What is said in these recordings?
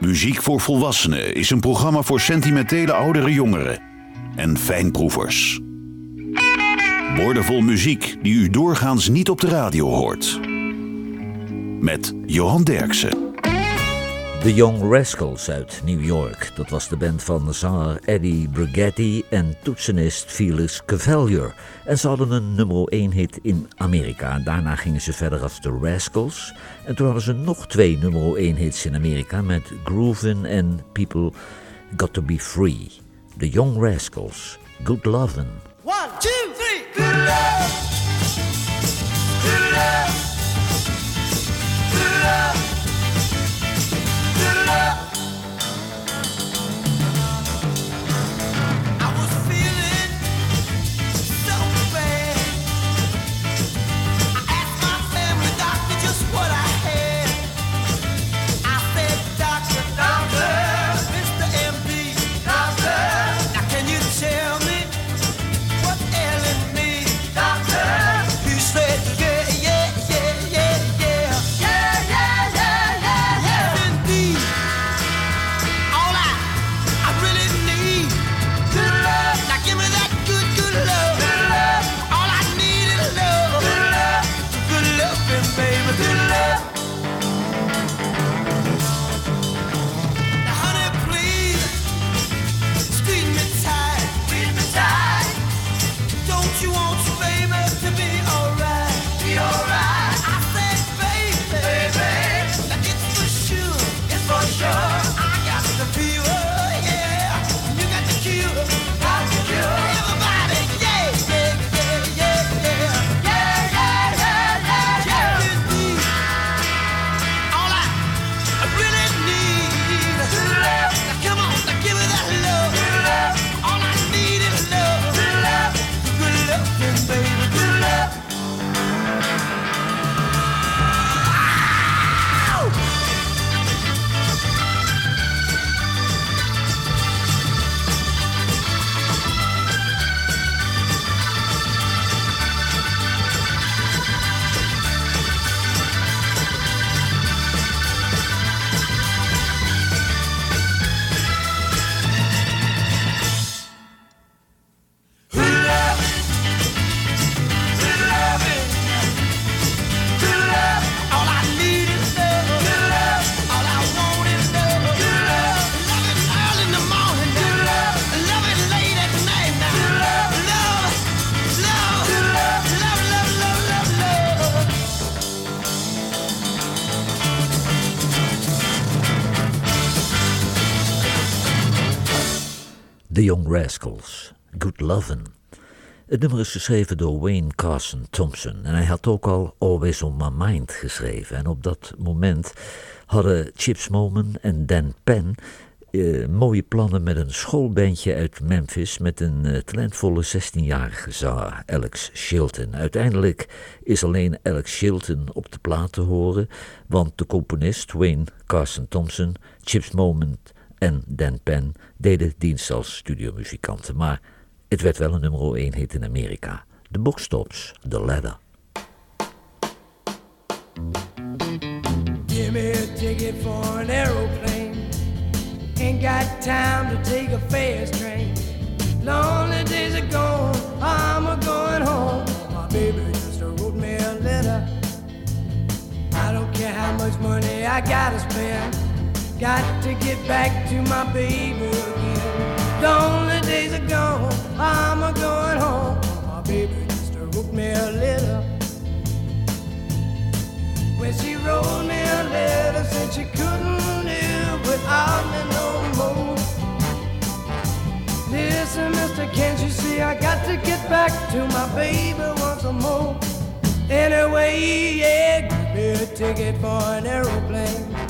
Muziek voor Volwassenen is een programma voor sentimentele oudere jongeren en fijnproevers. Woordenvol muziek die u doorgaans niet op de radio hoort. Met Johan Derksen. The Young Rascals uit New York. Dat was de band van zanger Eddie Brigetti en toetsenist Felix Cavalier. En ze hadden een nummer 1 hit in Amerika. Daarna gingen ze verder als The Rascals. En toen hadden ze nog twee nummer 1 hits in Amerika met Groovin' en People Got to Be Free. The Young Rascals, Good Lovin'. One, two, three, good love. Good love. Good love. Rascals, Good Lovin'. Het nummer is geschreven door Wayne Carson Thompson en hij had ook al Always on My Mind geschreven. En op dat moment hadden Chips Moman en Dan Penn eh, mooie plannen met een schoolbandje uit Memphis met een eh, talentvolle 16-jarige zanger, Alex Chilton. Uiteindelijk is alleen Alex Chilton op de plaat te horen, want de componist Wayne Carson Thompson, Chips Moman en Dan Penn deden dienst als studiomuzikanten. Maar het werd wel een nummer 1 hit in Amerika. De Bookstops, The Ladder. Give me a ticket for an aeroplane. Ain't got time to take a fast train. Lonely days are gone, I'm a going home. My baby just wrote me a letter. I don't care how much money I gotta spend. Got to get back to my baby again. Lonely days are gone, I'm a going home. My baby just wrote me a letter. When she wrote me a letter, said she couldn't live without me no more. Listen, mister, can't you see I got to get back to my baby once more? Anyway, yeah, give me a ticket for an aeroplane.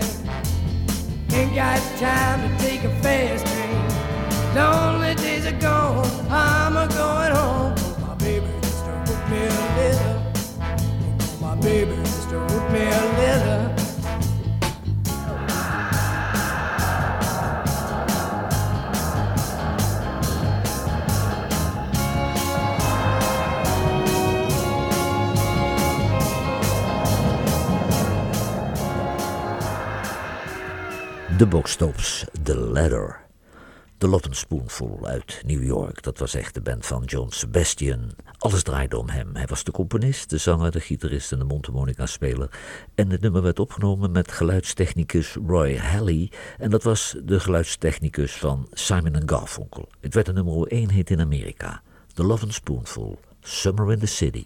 Ain't got time to take a fast train. Lonely days are gone, I'm a going home. Oh, my baby just wrote me a letter. Oh, my baby just wrote me a letter. De Boxtops, The Ladder. De Love Spoonful uit New York, dat was echt de band van John Sebastian. Alles draaide om hem. Hij was de componist, de zanger, de gitarist en de mondharmonica-speler. En het nummer werd opgenomen met geluidstechnicus Roy Halley. En dat was de geluidstechnicus van Simon Garfunkel. Het werd een nummer 1 hit in Amerika. The Love Spoonful, Summer in the City.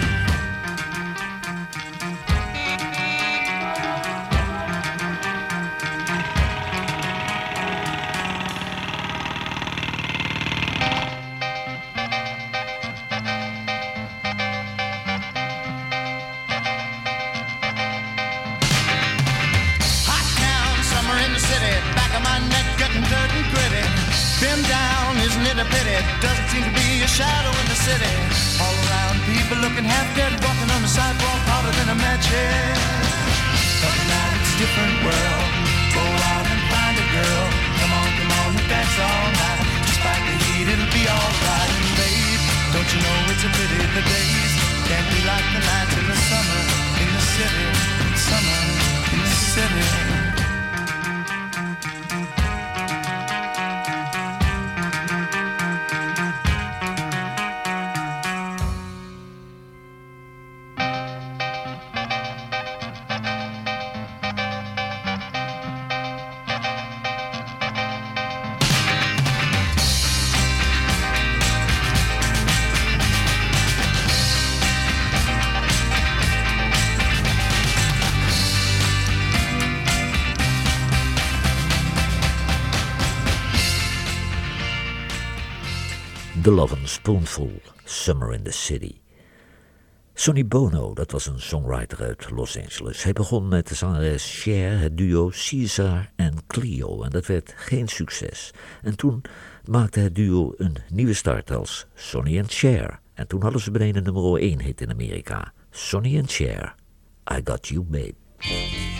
Love and Spoonful, Summer in the City. Sonny Bono, dat was een songwriter uit Los Angeles. Hij begon met de zangeres Cher, het duo Caesar en Clio. En dat werd geen succes. En toen maakte het duo een nieuwe start als Sonny and Cher. En toen hadden ze een nummer 1 hit in Amerika. Sonny and Cher, I Got You Babe.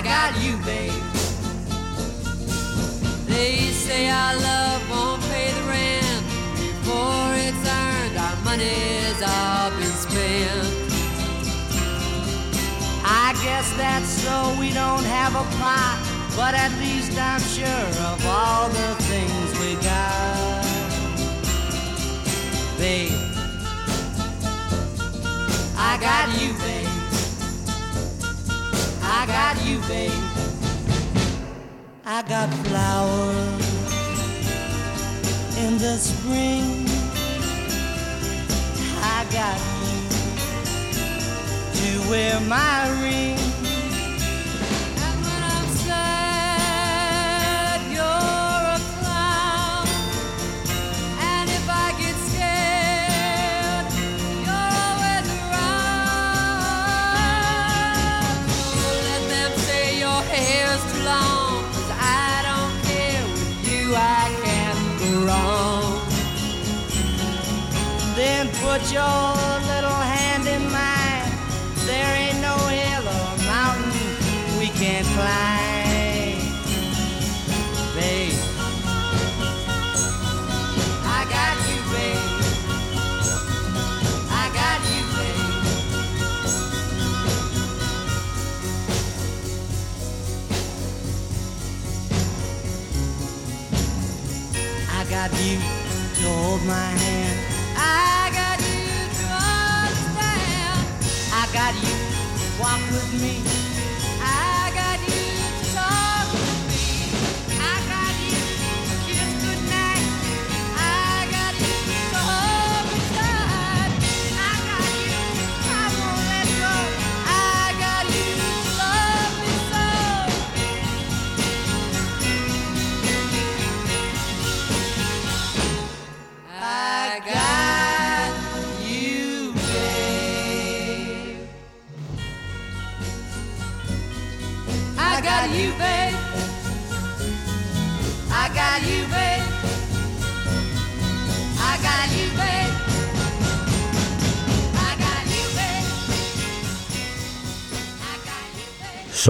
I got you, babe. They say our love won't pay the rent before it's earned. Our money's all been spent. I guess that's so we don't have a plot, but at least I'm sure of all the things we got. Babe, I got you, got you, babe. I got flowers in the spring. I got you to wear my ring. Put your little hand in mine. There ain't no hill or mountain we can't climb. Babe, I got you, babe. I got you, babe. I got you to hold my hand. I you. Walk with me.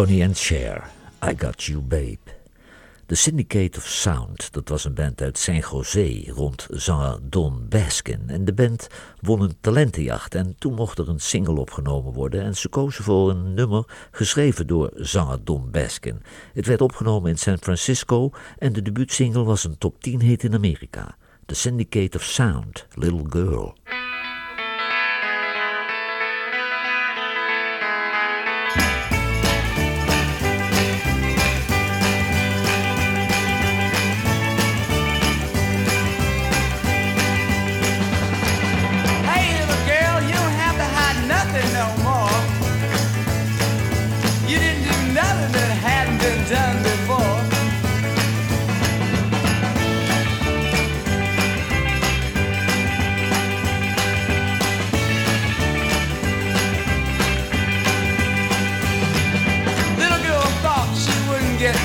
Sonny and Cher, I Got You Babe. The Syndicate of Sound, dat was een band uit San Jose rond zanger Don Baskin. En de band won een talentenjacht en toen mocht er een single opgenomen worden. En ze kozen voor een nummer geschreven door zanger Don Baskin. Het werd opgenomen in San Francisco en de debuutsingle was een top 10 hit in Amerika. The Syndicate of Sound, Little Girl.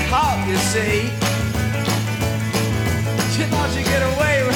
hop, you see. You thought you'd get away with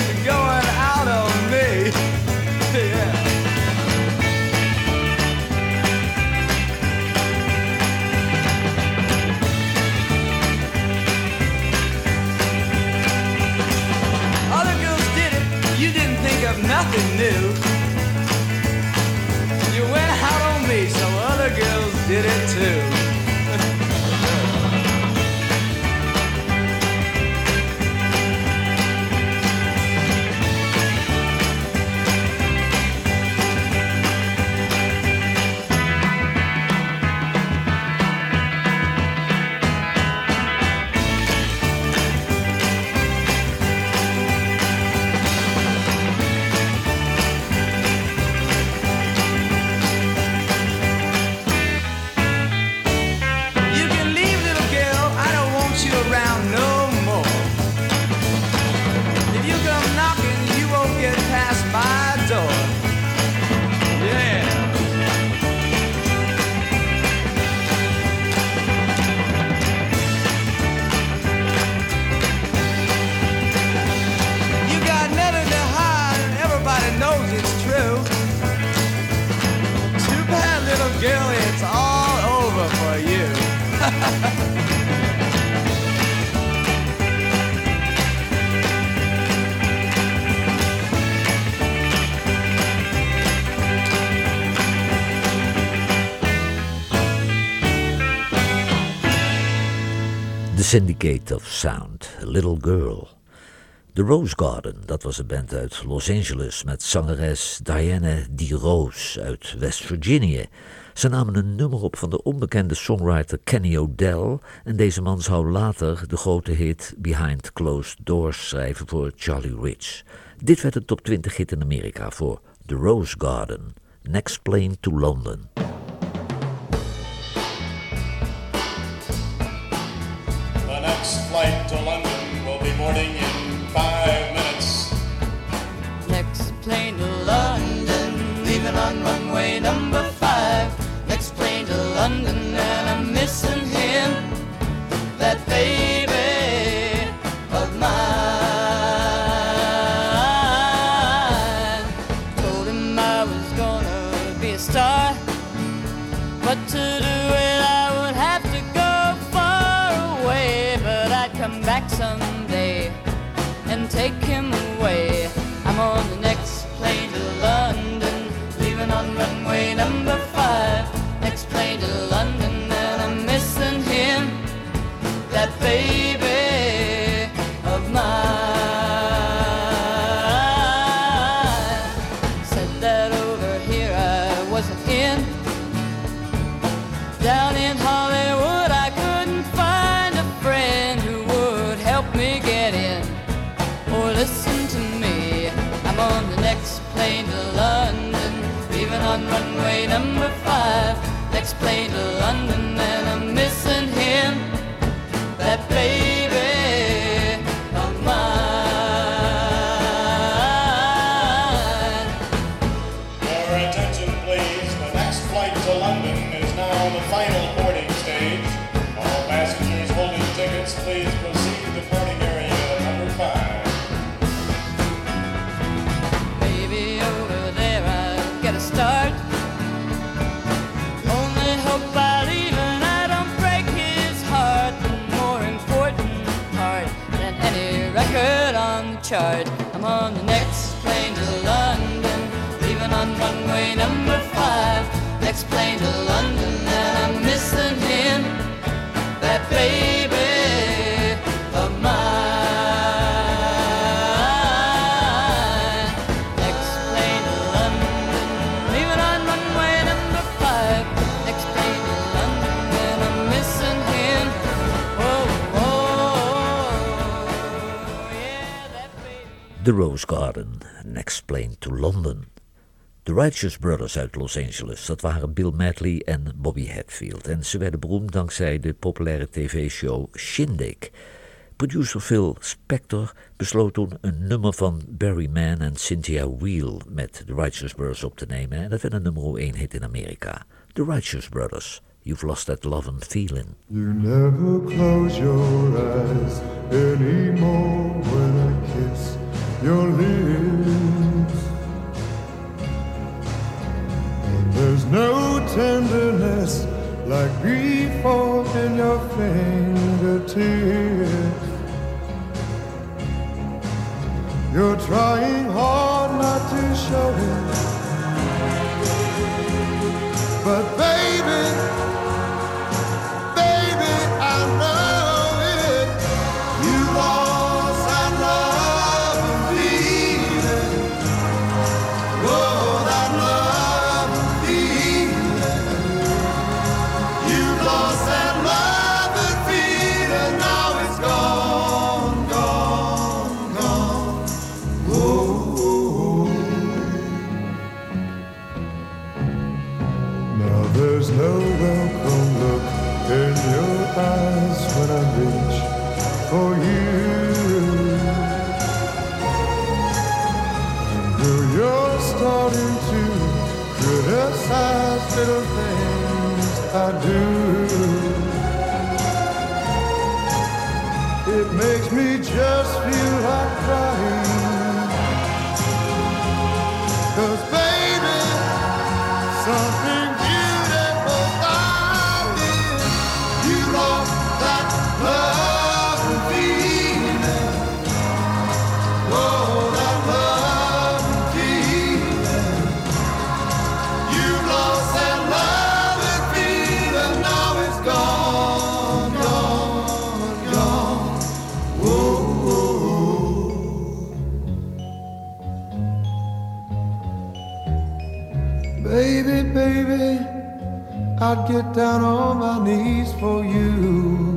Syndicate of Sound, Little Girl. The Rose Garden, dat was een band uit Los Angeles met zangeres Diana D. Rose uit West Virginia. Ze namen een nummer op van de onbekende songwriter Kenny Odell en deze man zou later de grote hit Behind Closed Doors schrijven voor Charlie Rich. Dit werd een top 20 hit in Amerika voor The Rose Garden, Next Plane to London. charge. The Rose Garden Next Plane to London. De Righteous Brothers uit Los Angeles, dat waren Bill Medley en Bobby Hatfield. En ze werden beroemd dankzij de populaire tv-show Shindig. Producer Phil Spector besloot toen een nummer van Barry Mann en Cynthia Wheel met The Righteous Brothers op te nemen. En dat werd een nummer 1 hit in Amerika. The Righteous Brothers. you've lost that love and feeling. You never close your eyes anymore when I kiss your lips. And there's no tenderness like grief in your fingertips. You're trying hard not to show it. But baby, besides little things I do. It makes me just feel like crying. I'd get down on my knees for you.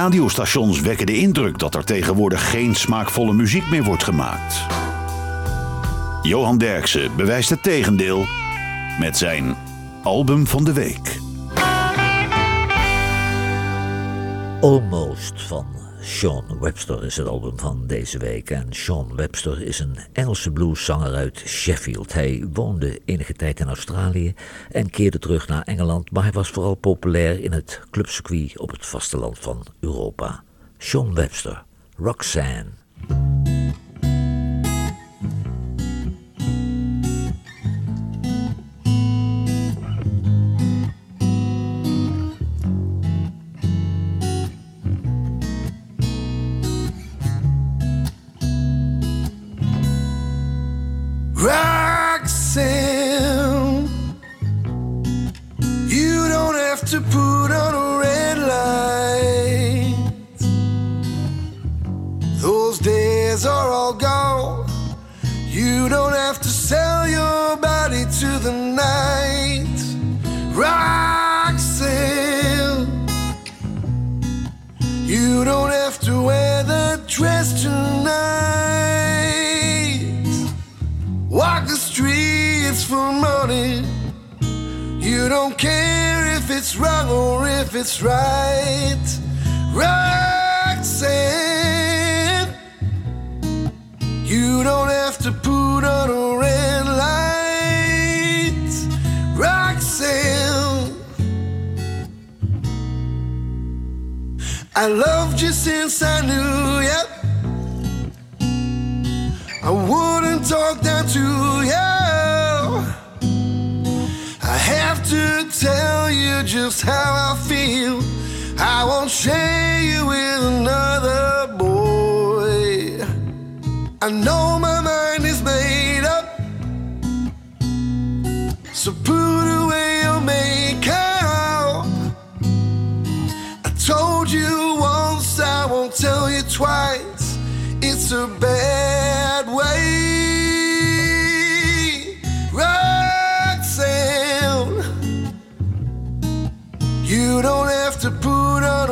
Radiostations wekken de indruk dat er tegenwoordig geen smaakvolle muziek meer wordt gemaakt. Johan Derksen bewijst het tegendeel met zijn album van de week. Almost van Sean Webster is het album van deze week. En Sean Webster is een Engelse blueszanger uit Sheffield. Hij woonde enige tijd in Australië en keerde terug naar Engeland, maar hij was vooral populair in het clubcircuit op het vasteland van Europa. Sean Webster, Roxanne. Are all gone. You don't have to sell your body to the night. Roxanne, you don't have to wear the dress tonight. Walk the streets for money. You don't care if it's wrong or if it's right. Roxanne, you don't have to put on a red light. Roxanne, I loved you since I knew you. I wouldn't talk down to you. I have to tell you just how I feel. I won't share you with another boy. I know my mind is made up. So put away your makeup. I told you once, I won't tell you twice. It's a bad way. Roxanne, you don't have to put on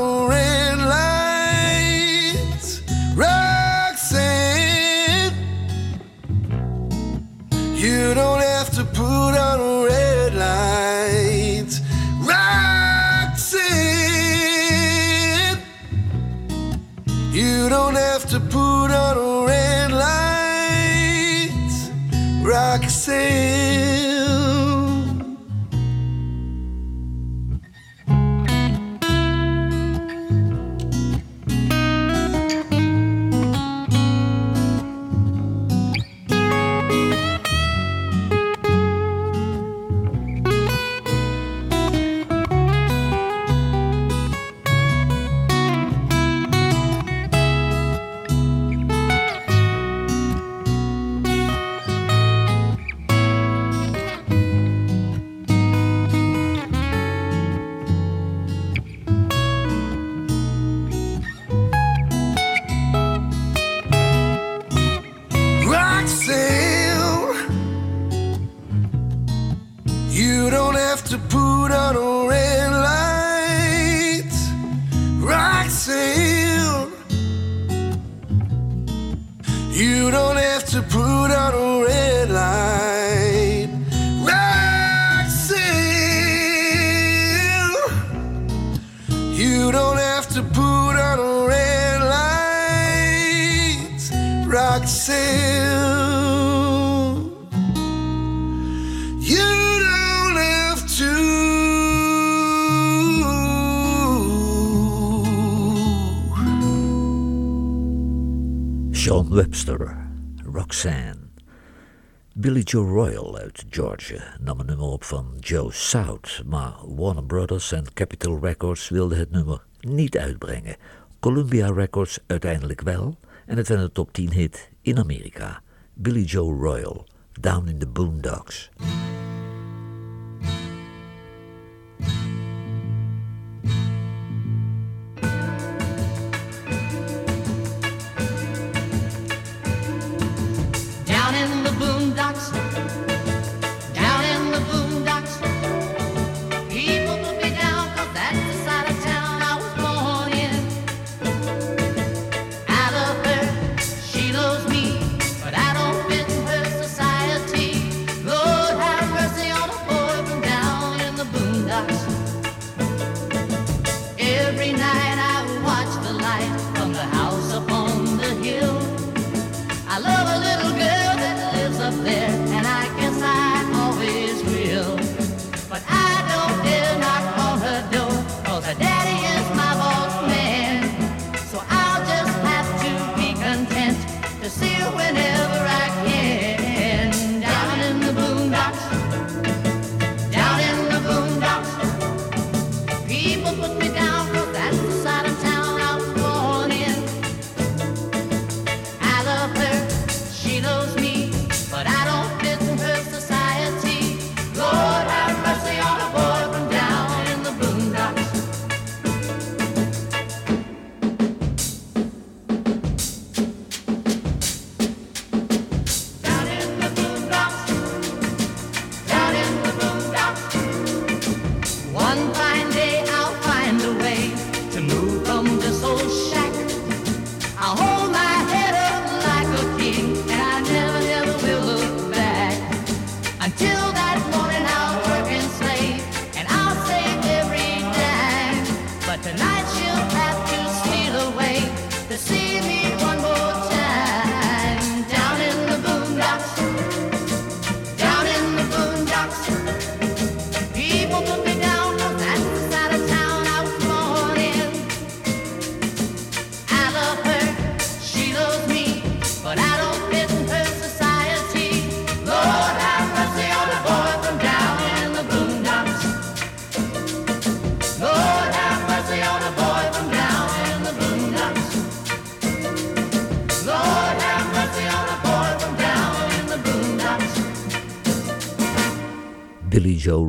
Sean Webster, Roxanne. Billy Joe Royal uit Georgia nam een nummer op van Joe South, maar Warner Brothers en Capitol Records wilden het nummer niet uitbrengen. Columbia Records uiteindelijk wel en het werd een top 10 hit in Amerika. Billy Joe Royal, Down in the Boondocks.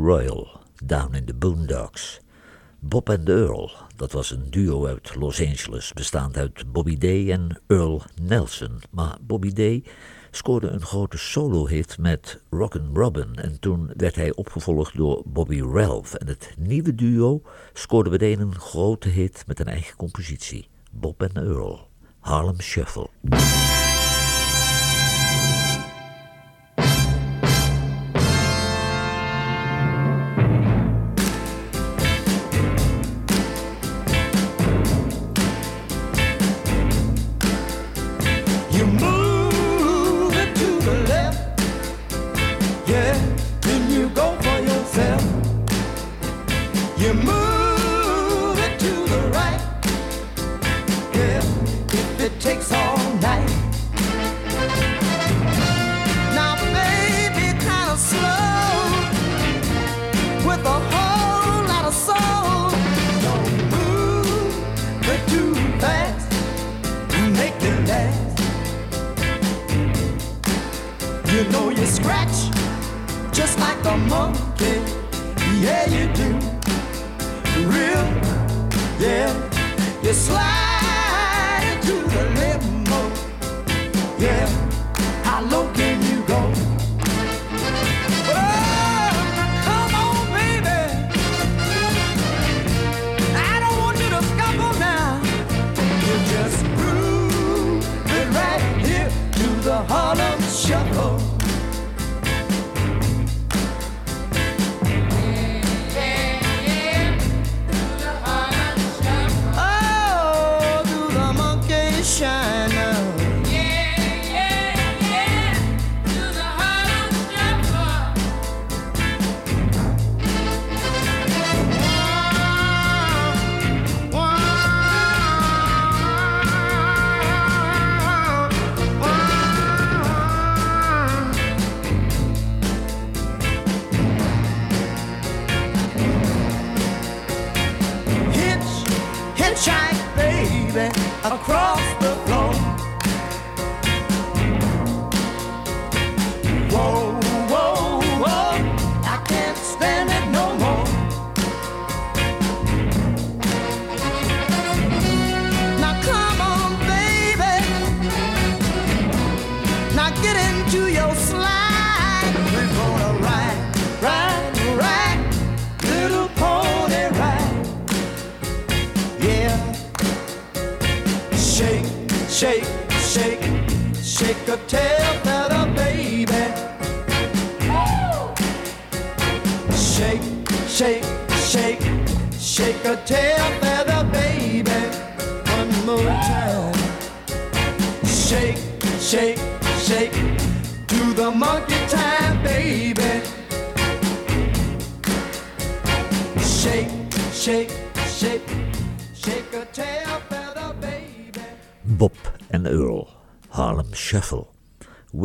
Royal, Down in the Boondocks. Bob and Earl, dat was een duo uit Los Angeles, bestaand uit Bobby Day en Earl Nelson. Maar Bobby Day scoorde een grote solo-hit met Rockin' Robin en toen werd hij opgevolgd door Bobby Ralph. En het nieuwe duo scoorde meteen een grote hit met een eigen compositie, Bob and Earl, Harlem Shuffle.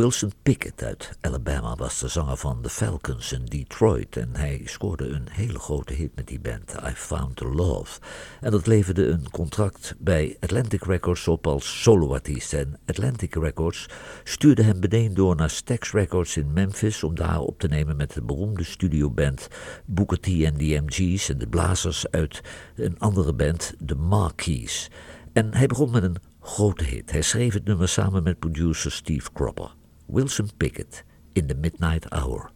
Wilson Pickett uit Alabama was de zanger van The Falcons in Detroit en hij scoorde een hele grote hit met die band, I Found the Love. En dat leverde een contract bij Atlantic Records op als soloartiest en Atlantic Records stuurde hem meteen door naar Stax Records in Memphis om daar op te nemen met de beroemde studioband Booker T en the MG's en de blazers uit een andere band, The Marquis. En hij begon met een grote hit. Hij schreef het nummer samen met producer Steve Cropper. Wilson Pickett in the Midnight Hour.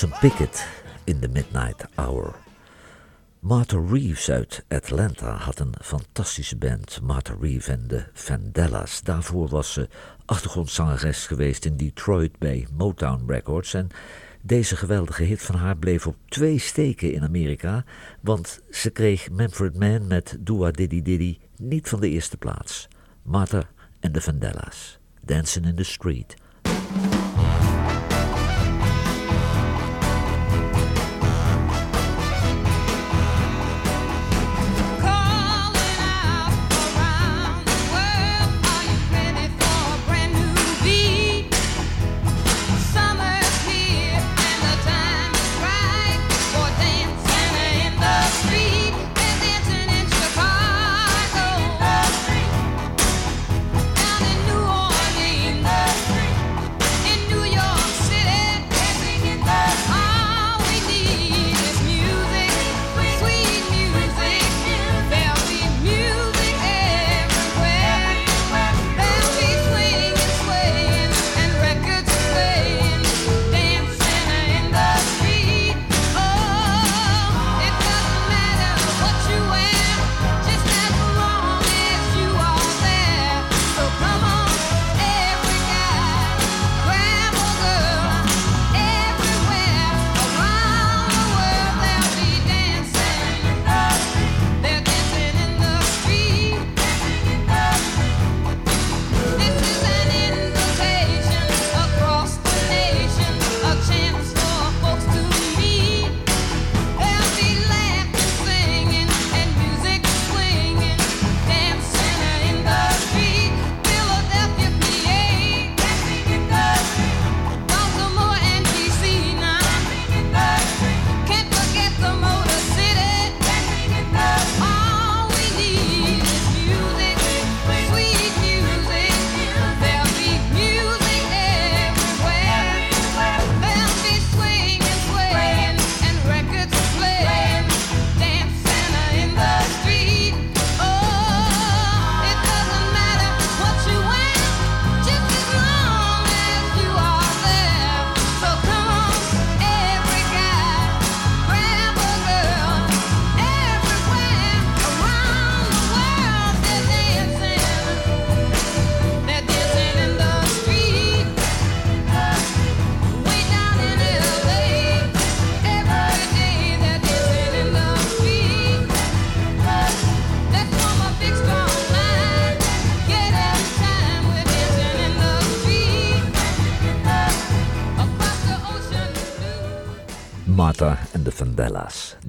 Wilson Pickett in The Midnight Hour. Martha Reeves uit Atlanta had een fantastische band, Martha Reeves en de Vandellas. Daarvoor was ze achtergrondzangeres geweest in Detroit bij Motown Records. En deze geweldige hit van haar bleef op twee steken in Amerika, want ze kreeg Manfred Mann met Dua Diddy Diddy niet van de eerste plaats. Martha en de Vandellas, Dancing in the Street.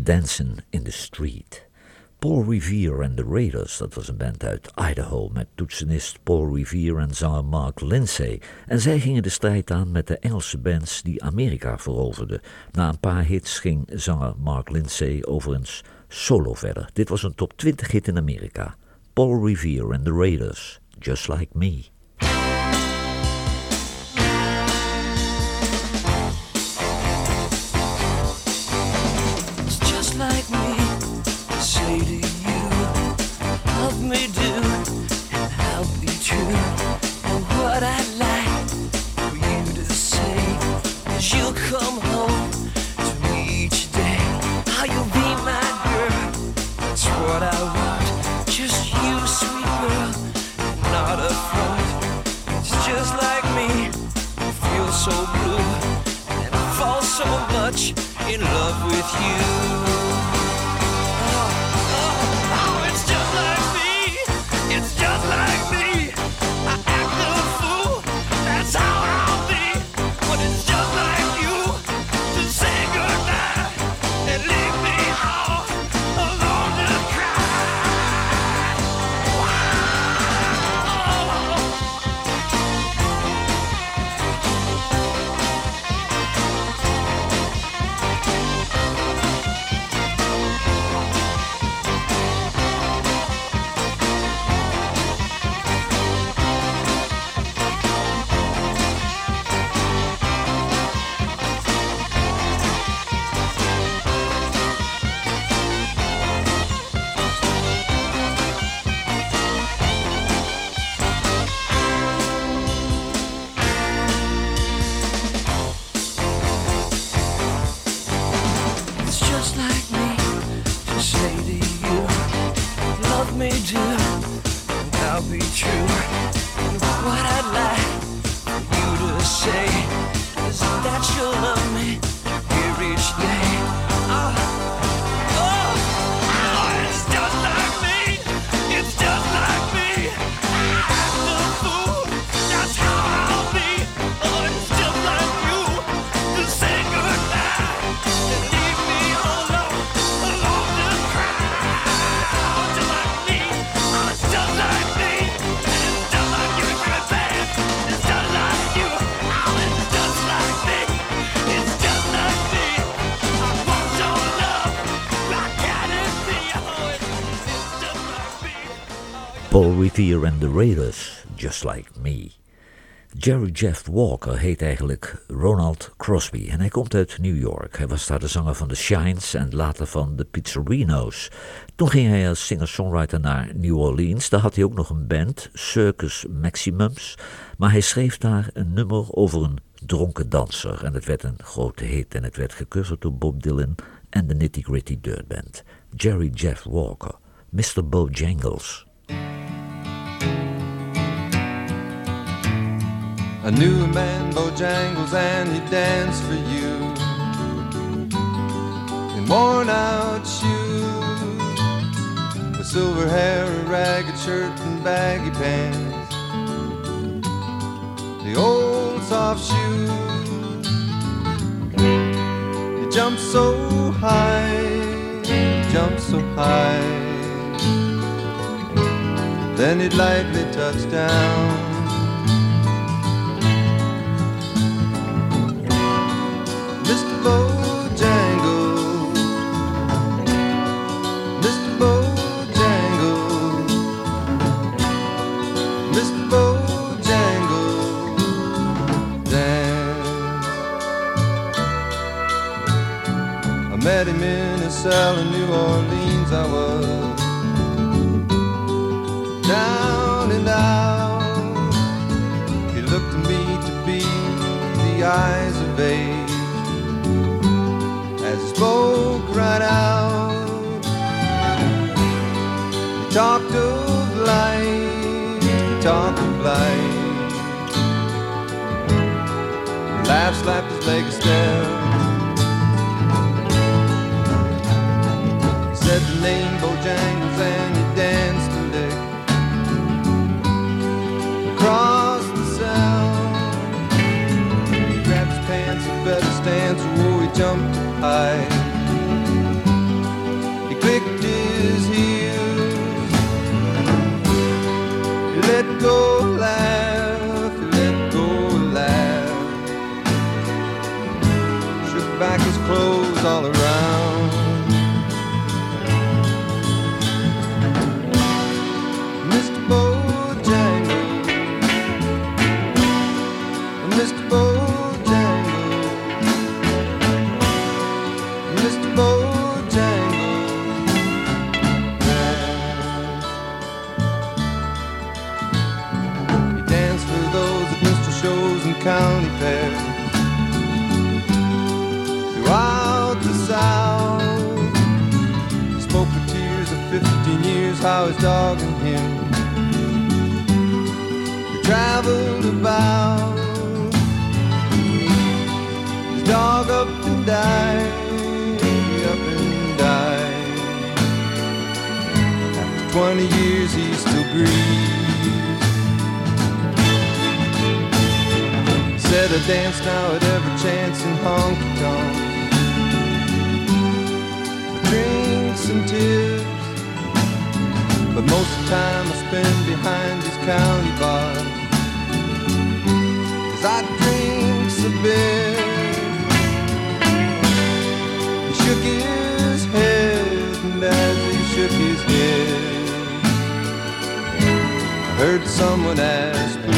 Dancing in the Street. Paul Revere and the Raiders, dat was een band uit Idaho met toetsenist Paul Revere en zanger Mark Lindsay. En zij gingen de strijd aan met de Engelse bands die Amerika veroverden. Na een paar hits ging zanger Mark Lindsay overigens solo verder. Dit was een top 20 hit in Amerika. Paul Revere and the Raiders, Just Like Me. And the Raiders, Just Like Me. Jerry Jeff Walker heet eigenlijk Ronald Crosby en hij komt uit New York. Hij was daar de zanger van The Shines en later van de Pizzerinos. Toen ging hij als singer-songwriter naar New Orleans. Daar had hij ook nog een band, Circus Maximums. Maar hij schreef daar een nummer over een dronken danser. En het werd een grote hit en het werd gecoverd door Bob Dylan en de Nitty Gritty Dirt Band. Jerry Jeff Walker, Mr. Bojangles. I knew a man, Bojangles, and he danced for you in worn out shoes, with silver hair, a ragged shirt, and baggy pants. The old soft shoes. He jumped so high, jumped so high. Then he'd lightly touch down. Years how his dog and him they traveled about. His dog up and died, up and died. After 20 years, he still grieves. Said I dance now at every chance in honky tonk. Drinks and tips, but most of the time I spend behind these county bars. Cause I drink a bit. He shook his head, and as he shook his head, I heard someone ask,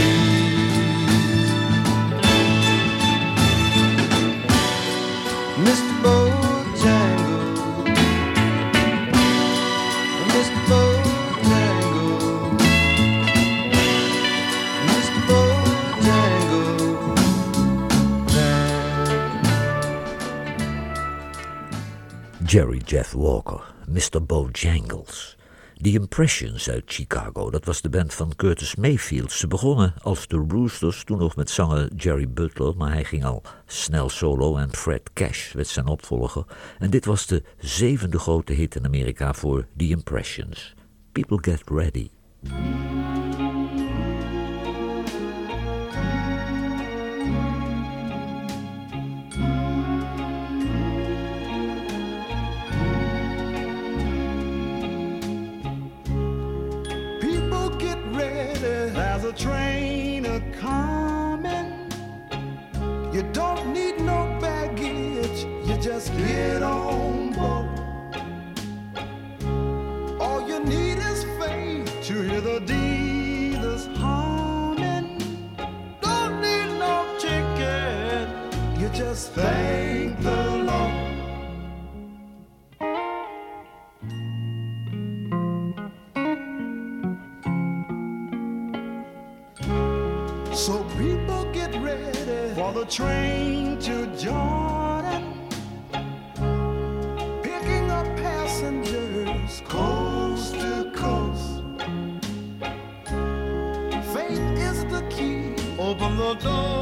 Jeff Walker, Mr. Bojangles. The Impressions uit Chicago, dat was de band van Curtis Mayfield. Ze begonnen als de Roosters, toen nog met zanger Jerry Butler, maar hij ging al snel solo en Fred Cash werd zijn opvolger. En dit was de zevende grote hit in Amerika voor The Impressions. People Get Ready. Thank the Lord. So people get ready for the train to Jordan, picking up passengers coast to coast. Faith is the key. Open the doors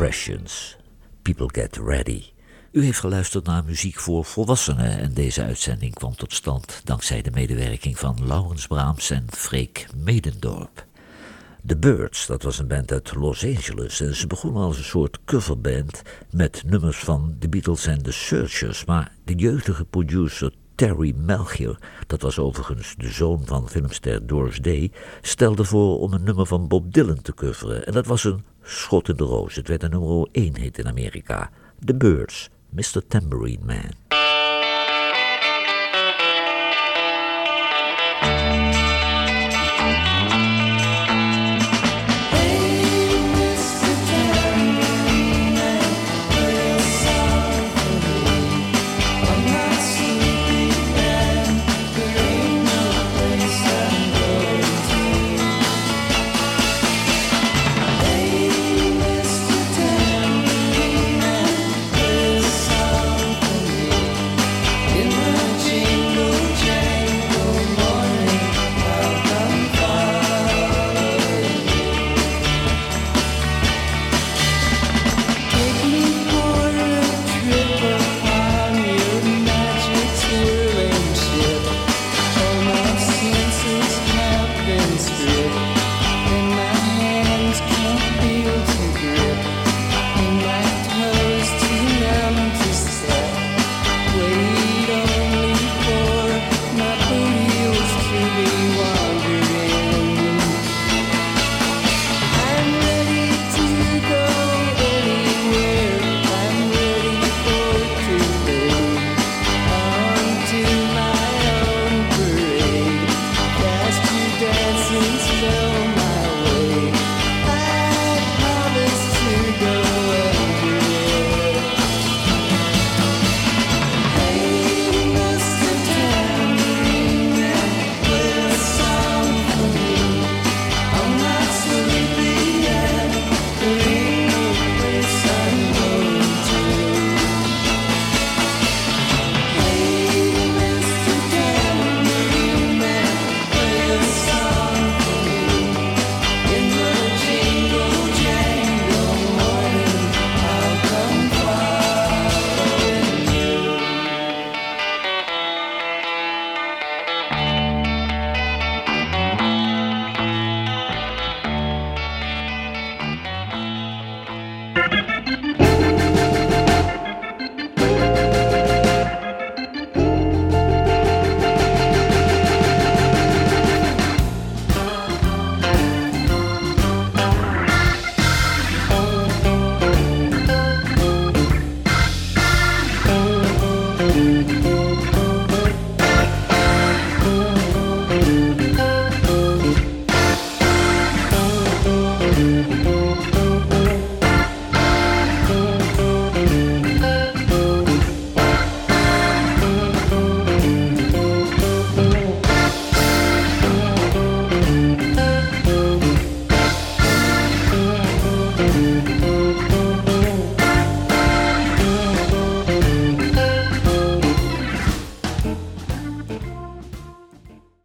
Impressions. People Get Ready. U heeft geluisterd naar muziek voor volwassenen en deze uitzending kwam tot stand dankzij de medewerking van Laurens Braams en Freek Medendorp. The Birds, dat was een band uit Los Angeles en ze begonnen als een soort coverband met nummers van The Beatles en The Searchers, maar de jeugdige producer Terry Melchior, dat was overigens de zoon van filmster Doris Day, stelde voor om een nummer van Bob Dylan te coveren. En dat was een schot in de roos. Het werd een nummer 1 hit in Amerika. The Birds, Mr. Tambourine Man.